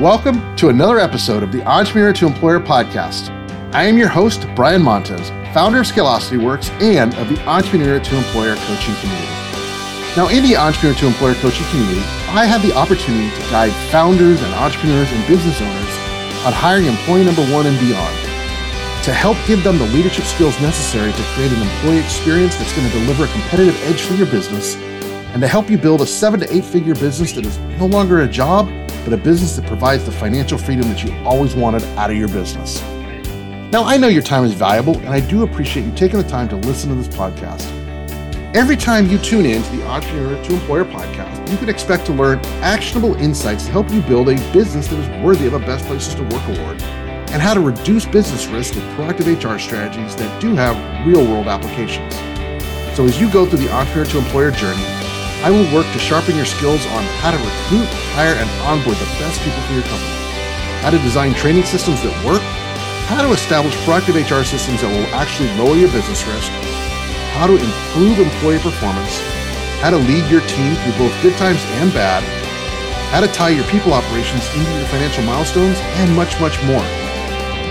Welcome to another episode of the Entrepreneur to Employer podcast. I am your host, Brian Montez, founder of Scalosity Works and of the Entrepreneur to Employer coaching community. Now, in the Entrepreneur to Employer coaching community, I have the opportunity to guide founders and entrepreneurs and business owners on hiring employee number one and beyond to help give them the leadership skills necessary to create an employee experience that's going to deliver a competitive edge for your business and to help you build a seven to eight figure business that is no longer a job, but a business that provides the financial freedom that you always wanted out of your business. Now, I know your time is valuable, and I do appreciate you taking the time to listen to this podcast. Every time you tune in to the Entrepreneur to Employer podcast, you can expect to learn actionable insights to help you build a business that is worthy of a Best Places to Work award and how to reduce business risk with proactive HR strategies that do have real world applications. So, as you go through the entrepreneur to employer journey, I will work to sharpen your skills on how to recruit, hire, and onboard the best people for your company, how to design training systems that work, how to establish proactive HR systems that will actually lower your business risk, how to improve employee performance, how to lead your team through both good times and bad, how to tie your people operations into your financial milestones, and much, much more.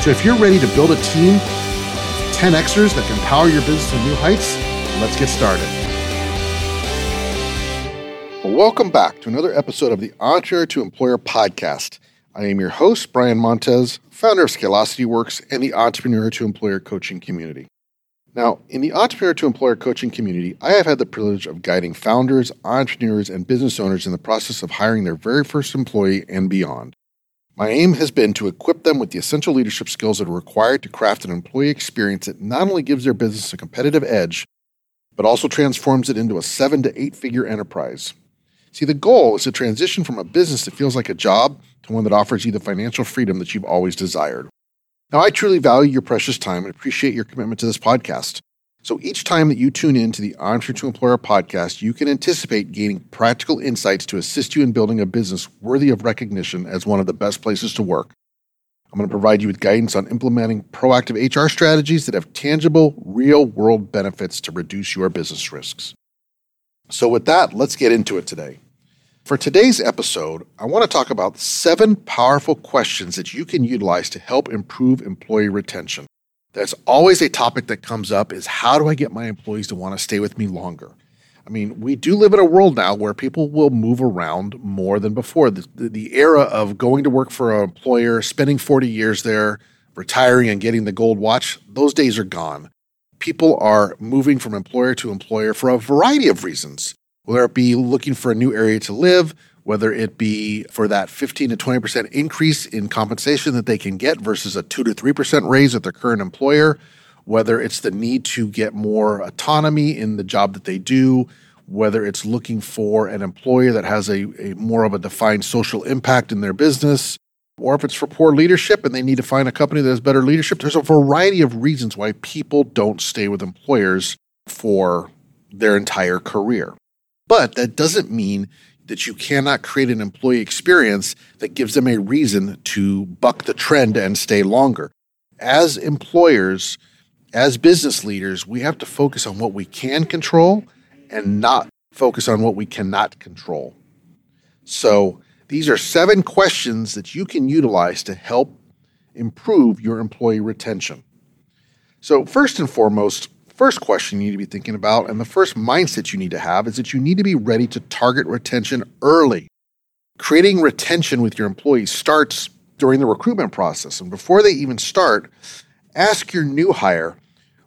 So if you're ready to build a team 10 Xers that can power your business to new heights, let's get started. Welcome back to another episode of the Entrepreneur to Employer podcast. I am your host, Brian Montez, founder of Scalosity Works and the Entrepreneur to Employer coaching community. Now, in the Entrepreneur to Employer coaching community, I have had the privilege of guiding founders, entrepreneurs, and business owners in the process of hiring their very first employee and beyond. My aim has been to equip them with the essential leadership skills that are required to craft an employee experience that not only gives their business a competitive edge, but also transforms it into a seven to eight figure enterprise. See, the goal is to transition from a business that feels like a job to one that offers you the financial freedom that you've always desired. Now, I truly value your precious time and appreciate your commitment to this podcast. So each time that you tune in to the Entrepreneur to Employer podcast, you can anticipate gaining practical insights to assist you in building a business worthy of recognition as one of the best places to work. I'm going to provide you with guidance on implementing proactive HR strategies that have tangible, real world benefits to reduce your business risks. So, with that, let's get into it today. For today's episode, I want to talk about seven powerful questions that you can utilize to help improve employee retention. That's always a topic that comes up is how do I get my employees to want to stay with me longer? I mean, we do live in a world now where people will move around more than before. The, the, era of going to work for an employer, spending 40 years there, retiring and getting the gold watch, those days are gone. People are moving from employer to employer for a variety of reasons, whether it be looking for a new area to live, whether it be for that 15 to 20% increase in compensation that they can get versus a 2 to 3% raise at their current employer, whether it's the need to get more autonomy in the job that they do, whether it's looking for an employer that has a, a more of a defined social impact in their business, or if it's for poor leadership and they need to find a company that has better leadership. There's a variety of reasons why people don't stay with employers for their entire career. But that doesn't mean that you cannot create an employee experience that gives them a reason to buck the trend and stay longer. As employers, as business leaders, we have to focus on what we can control and not focus on what we cannot control. So, these are seven questions that you can utilize to help improve your employee retention. So, first and foremost, first question you need to be thinking about and the first mindset you need to have is that you need to be ready to target retention early. Creating retention with your employees starts during the recruitment process. And before they even start, ask your new hire,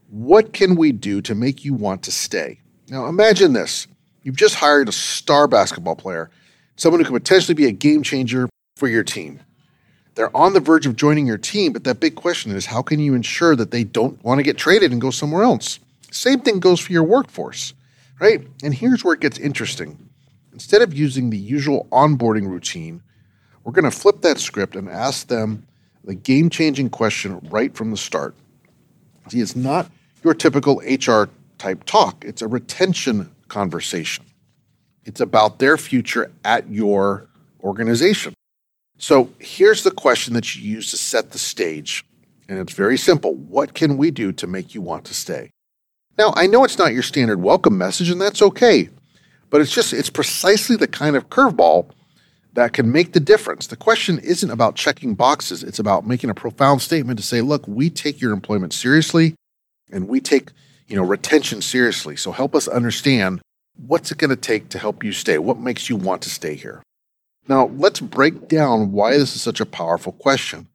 what can we do to make you want to stay? Now, imagine this you've just hired a star basketball player, someone who could potentially be a game changer for your team. They're on the verge of joining your team, but that big question is how can you ensure that they don't want to get traded and go somewhere else? Same thing goes for your workforce, right? And here's where it gets interesting. Instead of using the usual onboarding routine, we're going to flip that script and ask them the game changing question right from the start. See, it's not your typical HR type talk, it's a retention conversation. It's about their future at your organization. So here's the question that you use to set the stage. And it's very simple. What can we do to make you want to stay? Now, I know it's not your standard welcome message, and that's okay. But it's just, it's precisely the kind of curveball that can make the difference. The question isn't about checking boxes, it's about making a profound statement to say, look, we take your employment seriously and we take, you know, retention seriously. So help us understand what's it going to take to help you stay? What makes you want to stay here? Now, let's break down why this is such a powerful question.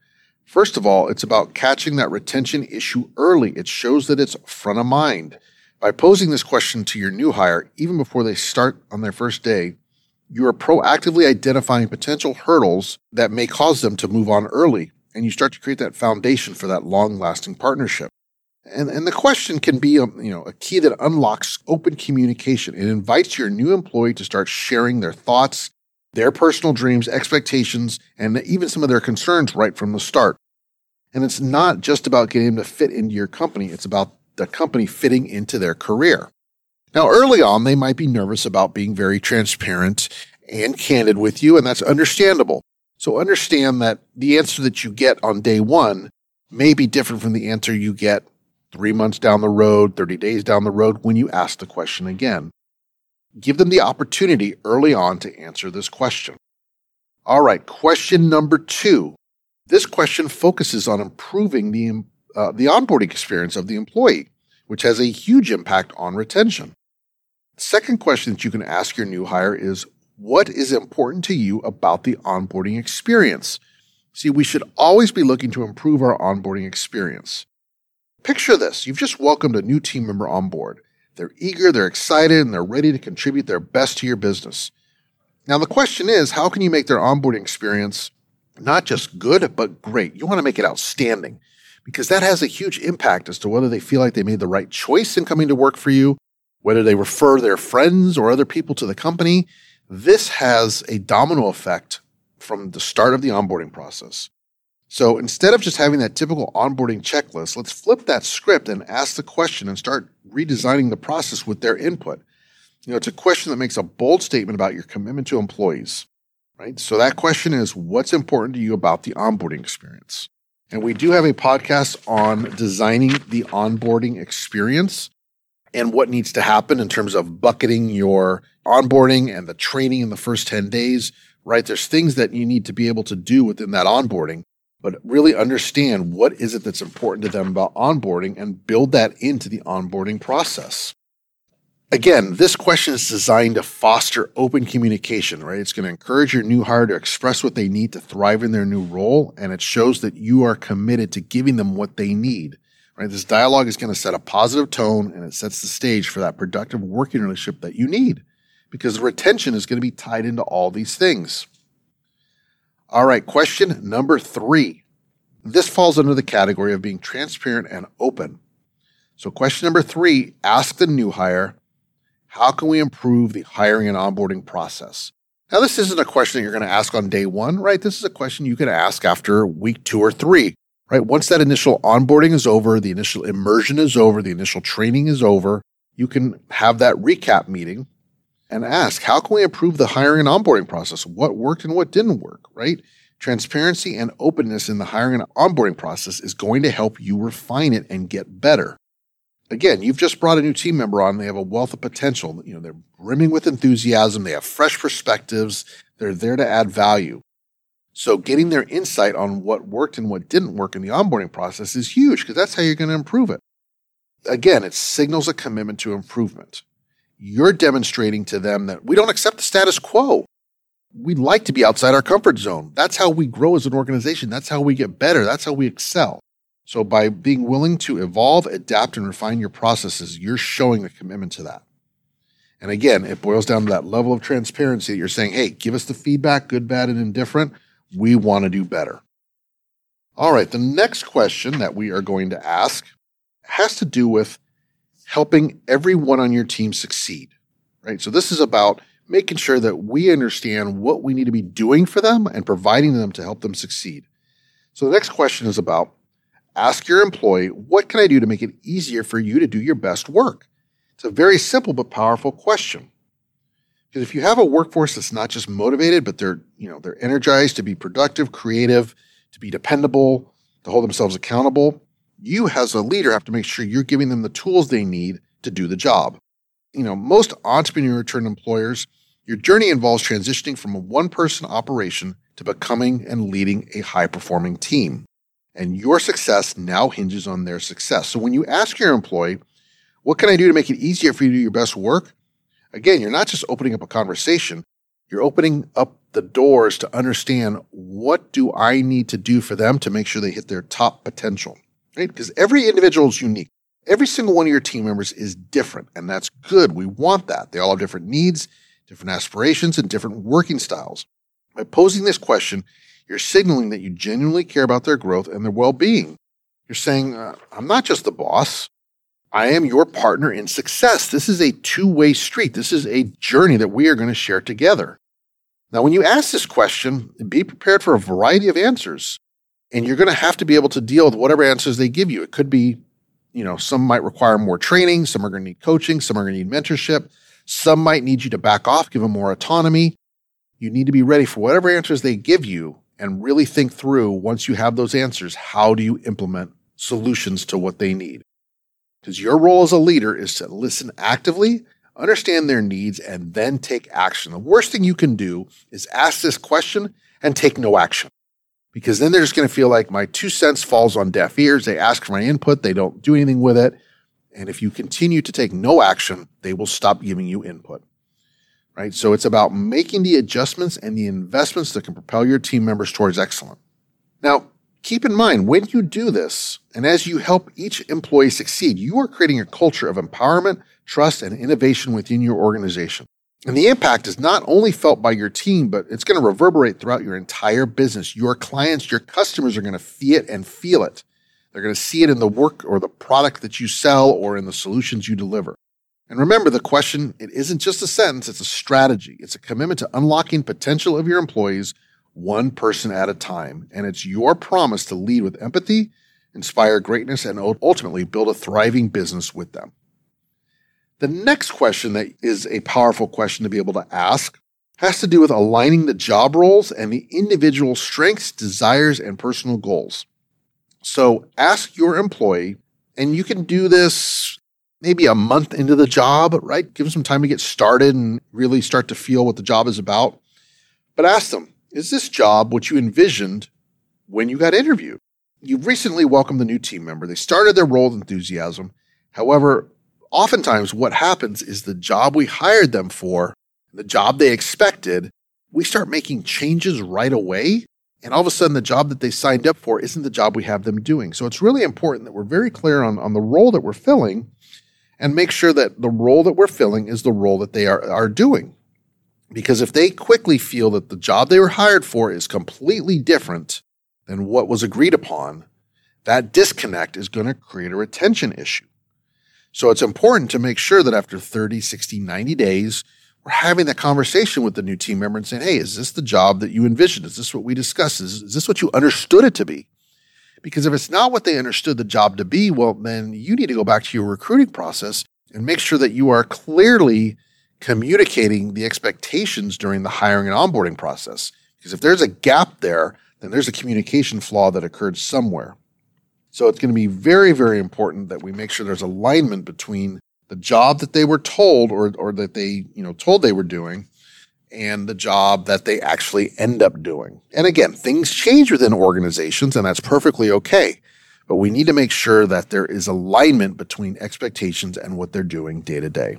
First of all, it's about catching that retention issue early. It shows that it's front of mind. By posing this question to your new hire, even before they start on their first day, you are proactively identifying potential hurdles that may cause them to move on early, and you start to create that foundation for that long lasting partnership. And, and the question can be a, um, you know, a key that unlocks open communication. It invites your new employee to start sharing their thoughts, their personal dreams, expectations, and even some of their concerns right from the start. And it's not just about getting them to fit into your company, it's about the company fitting into their career. Now, early on, they might be nervous about being very transparent and candid with you, and that's understandable. So understand that the answer that you get on day one may be different from the answer you get three months down the road, 30 days down the road when you ask the question again. Give them the opportunity early on to answer this question. All right, question number two. This question focuses on improving the, uh, the onboarding experience of the employee, which has a huge impact on retention. Second question that you can ask your new hire is What is important to you about the onboarding experience? See, we should always be looking to improve our onboarding experience. Picture this you've just welcomed a new team member on board. They're eager, they're excited, and they're ready to contribute their best to your business. Now, the question is how can you make their onboarding experience not just good, but great? You want to make it outstanding because that has a huge impact as to whether they feel like they made the right choice in coming to work for you whether they refer their friends or other people to the company, this has a domino effect from the start of the onboarding process. So instead of just having that typical onboarding checklist, let's flip that script and ask the question and start redesigning the process with their input. You know, it's a question that makes a bold statement about your commitment to employees, right? So that question is what's important to you about the onboarding experience? And we do have a podcast on designing the onboarding experience and what needs to happen in terms of bucketing your onboarding and the training in the first 10 days, right? There's things that you need to be able to do within that onboarding, but really understand what is it that's important to them about onboarding and build that into the onboarding process. Again, this question is designed to foster open communication, right? It's going to encourage your new hire to express what they need to thrive in their new role, and it shows that you are committed to giving them what they need Right? This dialogue is going to set a positive tone and it sets the stage for that productive working relationship that you need because retention is going to be tied into all these things. All right, question number three. This falls under the category of being transparent and open. So, question number three ask the new hire, how can we improve the hiring and onboarding process? Now, this isn't a question that you're going to ask on day one, right? This is a question you can ask after week two or three right? Once that initial onboarding is over, the initial immersion is over, the initial training is over, you can have that recap meeting and ask, how can we improve the hiring and onboarding process? What worked and what didn't work, right? Transparency and openness in the hiring and onboarding process is going to help you refine it and get better. Again, you've just brought a new team member on. They have a wealth of potential. You know, they're brimming with enthusiasm. They have fresh perspectives. They're there to add value. So getting their insight on what worked and what didn't work in the onboarding process is huge because that's how you're going to improve it. Again, it signals a commitment to improvement. You're demonstrating to them that we don't accept the status quo. We like to be outside our comfort zone. That's how we grow as an organization. That's how we get better. That's how we excel. So by being willing to evolve, adapt, and refine your processes, you're showing the commitment to that. And again, it boils down to that level of transparency that you're saying, hey, give us the feedback, good, bad, and indifferent we want to do better. All right, the next question that we are going to ask has to do with helping everyone on your team succeed, right? So this is about making sure that we understand what we need to be doing for them and providing them to help them succeed. So the next question is about ask your employee, what can I do to make it easier for you to do your best work? It's a very simple but powerful question. Because if you have a workforce that's not just motivated, but they're, you know, they're energized to be productive, creative, to be dependable, to hold themselves accountable, you as a leader have to make sure you're giving them the tools they need to do the job. You know, most entrepreneur turned employers, Your journey involves transitioning from a one person operation to becoming and leading a high performing team. And your success now hinges on their success. So when you ask your employee, what can I do to make it easier for you to do your best work? Again, you're not just opening up a conversation, you're opening up the doors to understand what do I need to do for them to make sure they hit their top potential, right? Because every individual is unique. Every single one of your team members is different, and that's good. We want that. They all have different needs, different aspirations, and different working styles. By posing this question, you're signaling that you genuinely care about their growth and their well being. You're saying, uh, I'm not just the boss. I am your partner in success. This is a two way street. This is a journey that we are going to share together. Now, when you ask this question, be prepared for a variety of answers. And you're going to have to be able to deal with whatever answers they give you. It could be, you know, some might require more training, some are going to need coaching, some are going to need mentorship, some might need you to back off, give them more autonomy. You need to be ready for whatever answers they give you and really think through once you have those answers, how do you implement solutions to what they need? Because your role as a leader is to listen actively, understand their needs, and then take action. The worst thing you can do is ask this question and take no action. Because then they're just going to feel like my two cents falls on deaf ears. They ask for my input, they don't do anything with it. And if you continue to take no action, they will stop giving you input. Right? So it's about making the adjustments and the investments that can propel your team members towards excellence. Now, Keep in mind, when you do this, and as you help each employee succeed, you are creating a culture of empowerment, trust, and innovation within your organization. And the impact is not only felt by your team, but it's going to reverberate throughout your entire business. Your clients, your customers are going to see it and feel it. They're going to see it in the work or the product that you sell or in the solutions you deliver. And remember the question, it isn't just a sentence, it's a strategy. It's a commitment to unlocking potential of your employees one person at a time. And it's your promise to lead with empathy, inspire greatness, and ultimately build a thriving business with them. The next question that is a powerful question to be able to ask has to do with aligning the job roles and the individual strengths, desires, and personal goals. So ask your employee, and you can do this maybe a month into the job, right? Give them some time to get started and really start to feel what the job is about. But ask them, is this job what you envisioned when you got interviewed? You've recently welcomed the new team member. They started their role with enthusiasm. However, oftentimes what happens is the job we hired them for, the job they expected, we start making changes right away. And all of a sudden, the job that they signed up for isn't the job we have them doing. So it's really important that we're very clear on, on the role that we're filling and make sure that the role that we're filling is the role that they are, are doing. Because if they quickly feel that the job they were hired for is completely different than what was agreed upon, that disconnect is going to create a retention issue. So it's important to make sure that after 30, 60, 90 days, we're having that conversation with the new team member and saying, hey, is this the job that you envisioned? Is this what we discussed? Is, is this what you understood it to be? Because if it's not what they understood the job to be, well, then you need to go back to your recruiting process and make sure that you are clearly communicating the expectations during the hiring and onboarding process. Because if there's a gap there, then there's a communication flaw that occurred somewhere. So it's going to be very, very important that we make sure there's alignment between the job that they were told or, or that they, you know, told they were doing and the job that they actually end up doing. And again, things change within organizations and that's perfectly okay. But we need to make sure that there is alignment between expectations and what they're doing day to day.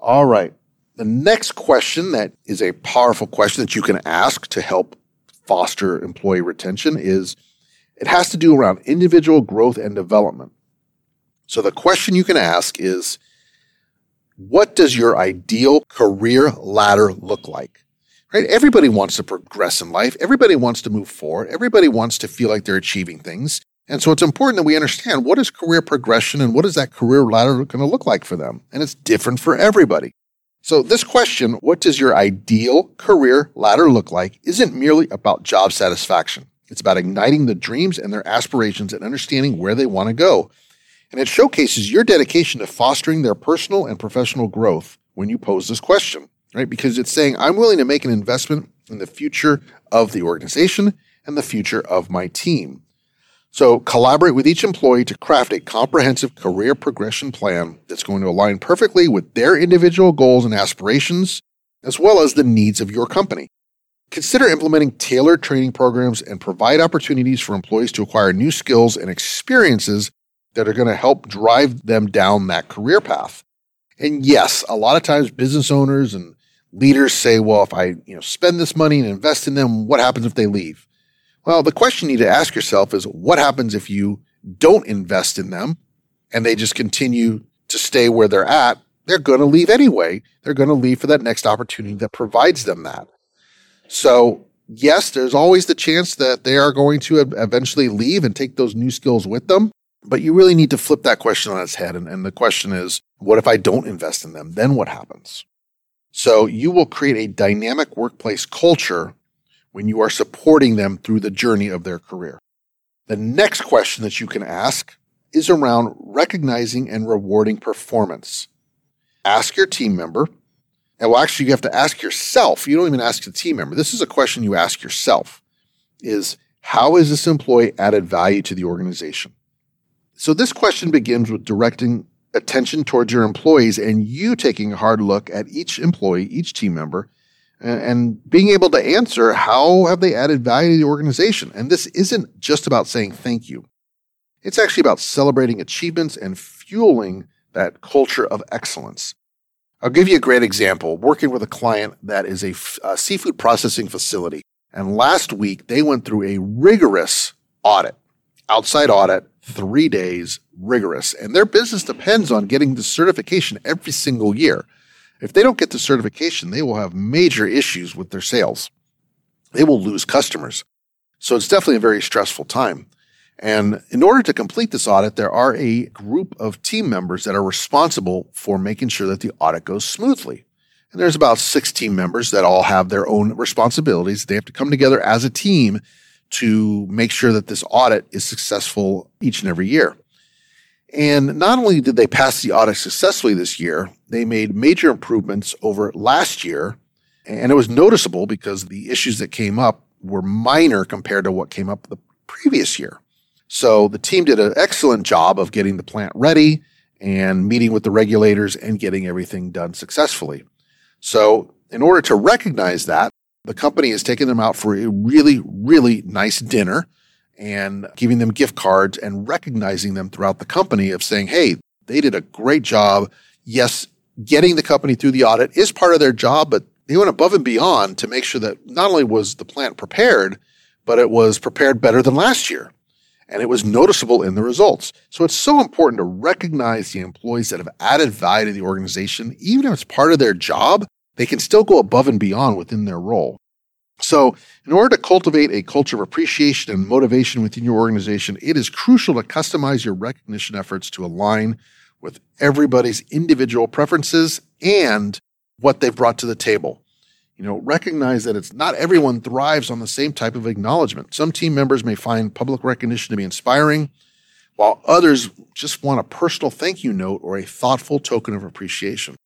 All right. The next question that is a powerful question that you can ask to help foster employee retention is it has to do around individual growth and development. So the question you can ask is what does your ideal career ladder look like? Right? Everybody wants to progress in life. Everybody wants to move forward. Everybody wants to feel like they're achieving things. And so it's important that we understand what is career progression and what is that career ladder going to look like for them. And it's different for everybody. So this question, what does your ideal career ladder look like, isn't merely about job satisfaction. It's about igniting the dreams and their aspirations and understanding where they want to go. And it showcases your dedication to fostering their personal and professional growth when you pose this question, right? Because it's saying, I'm willing to make an investment in the future of the organization and the future of my team. So collaborate with each employee to craft a comprehensive career progression plan that's going to align perfectly with their individual goals and aspirations as well as the needs of your company. Consider implementing tailored training programs and provide opportunities for employees to acquire new skills and experiences that are going to help drive them down that career path. And yes, a lot of times business owners and leaders say, well, if I, you know, spend this money and invest in them, what happens if they leave? Well, the question you need to ask yourself is what happens if you don't invest in them and they just continue to stay where they're at? They're going to leave anyway. They're going to leave for that next opportunity that provides them that. So, yes, there's always the chance that they are going to eventually leave and take those new skills with them. But you really need to flip that question on its head. And, and the question is, what if I don't invest in them? Then what happens? So you will create a dynamic workplace culture when you are supporting them through the journey of their career. The next question that you can ask is around recognizing and rewarding performance. Ask your team member, and well, actually, you have to ask yourself. You don't even ask the team member. This is a question you ask yourself is how is this employee added value to the organization? So this question begins with directing attention towards your employees and you taking a hard look at each employee, each team member, and, and being able to answer how have they added value to the organization? And this isn't just about saying thank you. It's actually about celebrating achievements and fueling that culture of excellence. I'll give you a great example. Working with a client that is a, f- a seafood processing facility. And last week they went through a rigorous audit, outside audit three days rigorous. And their business depends on getting the certification every single year. If they don't get the certification, they will have major issues with their sales. They will lose customers. So it's definitely a very stressful time. And in order to complete this audit, there are a group of team members that are responsible for making sure that the audit goes smoothly. And there's about six team members that all have their own responsibilities. They have to come together as a team to make sure that this audit is successful each and every year. And not only did they pass the audit successfully this year, they made major improvements over last year. And it was noticeable because the issues that came up were minor compared to what came up the previous year. So the team did an excellent job of getting the plant ready and meeting with the regulators and getting everything done successfully. So in order to recognize that, the company is taking them out for a really, really nice dinner and giving them gift cards and recognizing them throughout the company of saying, Hey, they did a great job. Yes, getting the company through the audit is part of their job, but they went above and beyond to make sure that not only was the plant prepared, but it was prepared better than last year. And it was noticeable in the results. So it's so important to recognize the employees that have added value to the organization, even if it's part of their job, they can still go above and beyond within their role. So, in order to cultivate a culture of appreciation and motivation within your organization, it is crucial to customize your recognition efforts to align with everybody's individual preferences and what they've brought to the table. You know, recognize that it's not everyone thrives on the same type of acknowledgement. Some team members may find public recognition to be inspiring, while others just want a personal thank you note or a thoughtful token of appreciation.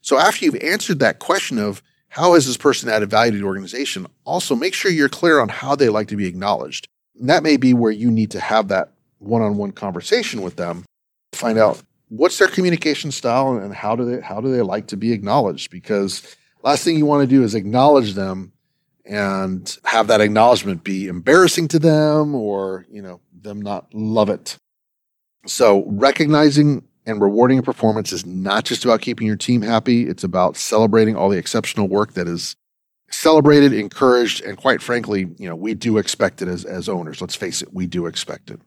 So after you've answered that question of how has this person added value to the organization, also make sure you're clear on how they like to be acknowledged. And that may be where you need to have that one-on-one conversation with them, to find out what's their communication style and how do they how do they like to be acknowledged because last thing you want to do is acknowledge them and have that acknowledgement be embarrassing to them or you know them not love it so recognizing and rewarding a performance is not just about keeping your team happy. It's about celebrating all the exceptional work that is celebrated, encouraged, and quite frankly, you know, we do expect it as, as owners. Let's face it, we do expect it.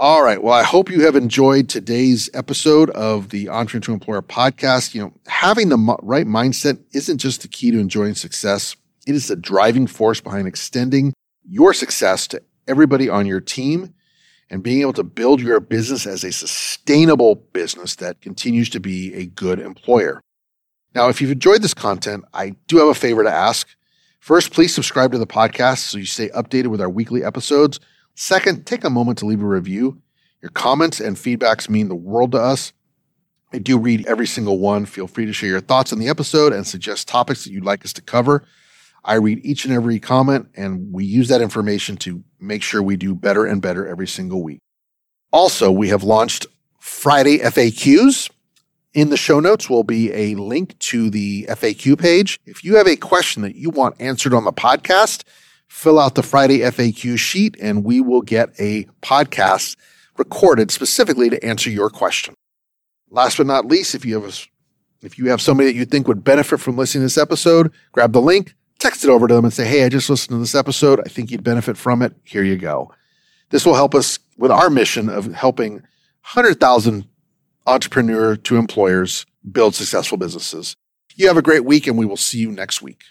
All right. Well, I hope you have enjoyed today's episode of the Entrepreneur to Employer podcast. You know, having the right mindset isn't just the key to enjoying success. It is the driving force behind extending your success to everybody on your team and being able to build your business as a sustainable business that continues to be a good employer. Now, if you've enjoyed this content, I do have a favor to ask. First, please subscribe to the podcast so you stay updated with our weekly episodes. Second, take a moment to leave a review. Your comments and feedbacks mean the world to us. I do read every single one. Feel free to share your thoughts on the episode and suggest topics that you'd like us to cover. I read each and every comment, and we use that information to make sure we do better and better every single week. Also, we have launched Friday FAQs. In the show notes will be a link to the FAQ page. If you have a question that you want answered on the podcast, fill out the Friday FAQ sheet and we will get a podcast recorded specifically to answer your question. Last but not least, if you have a, if you have somebody that you think would benefit from listening to this episode, grab the link, text it over to them and say, Hey, I just listened to this episode. I think you'd benefit from it. Here you go. This will help us with our mission of helping 100,000 entrepreneur to employers build successful businesses. You have a great week and we will see you next week.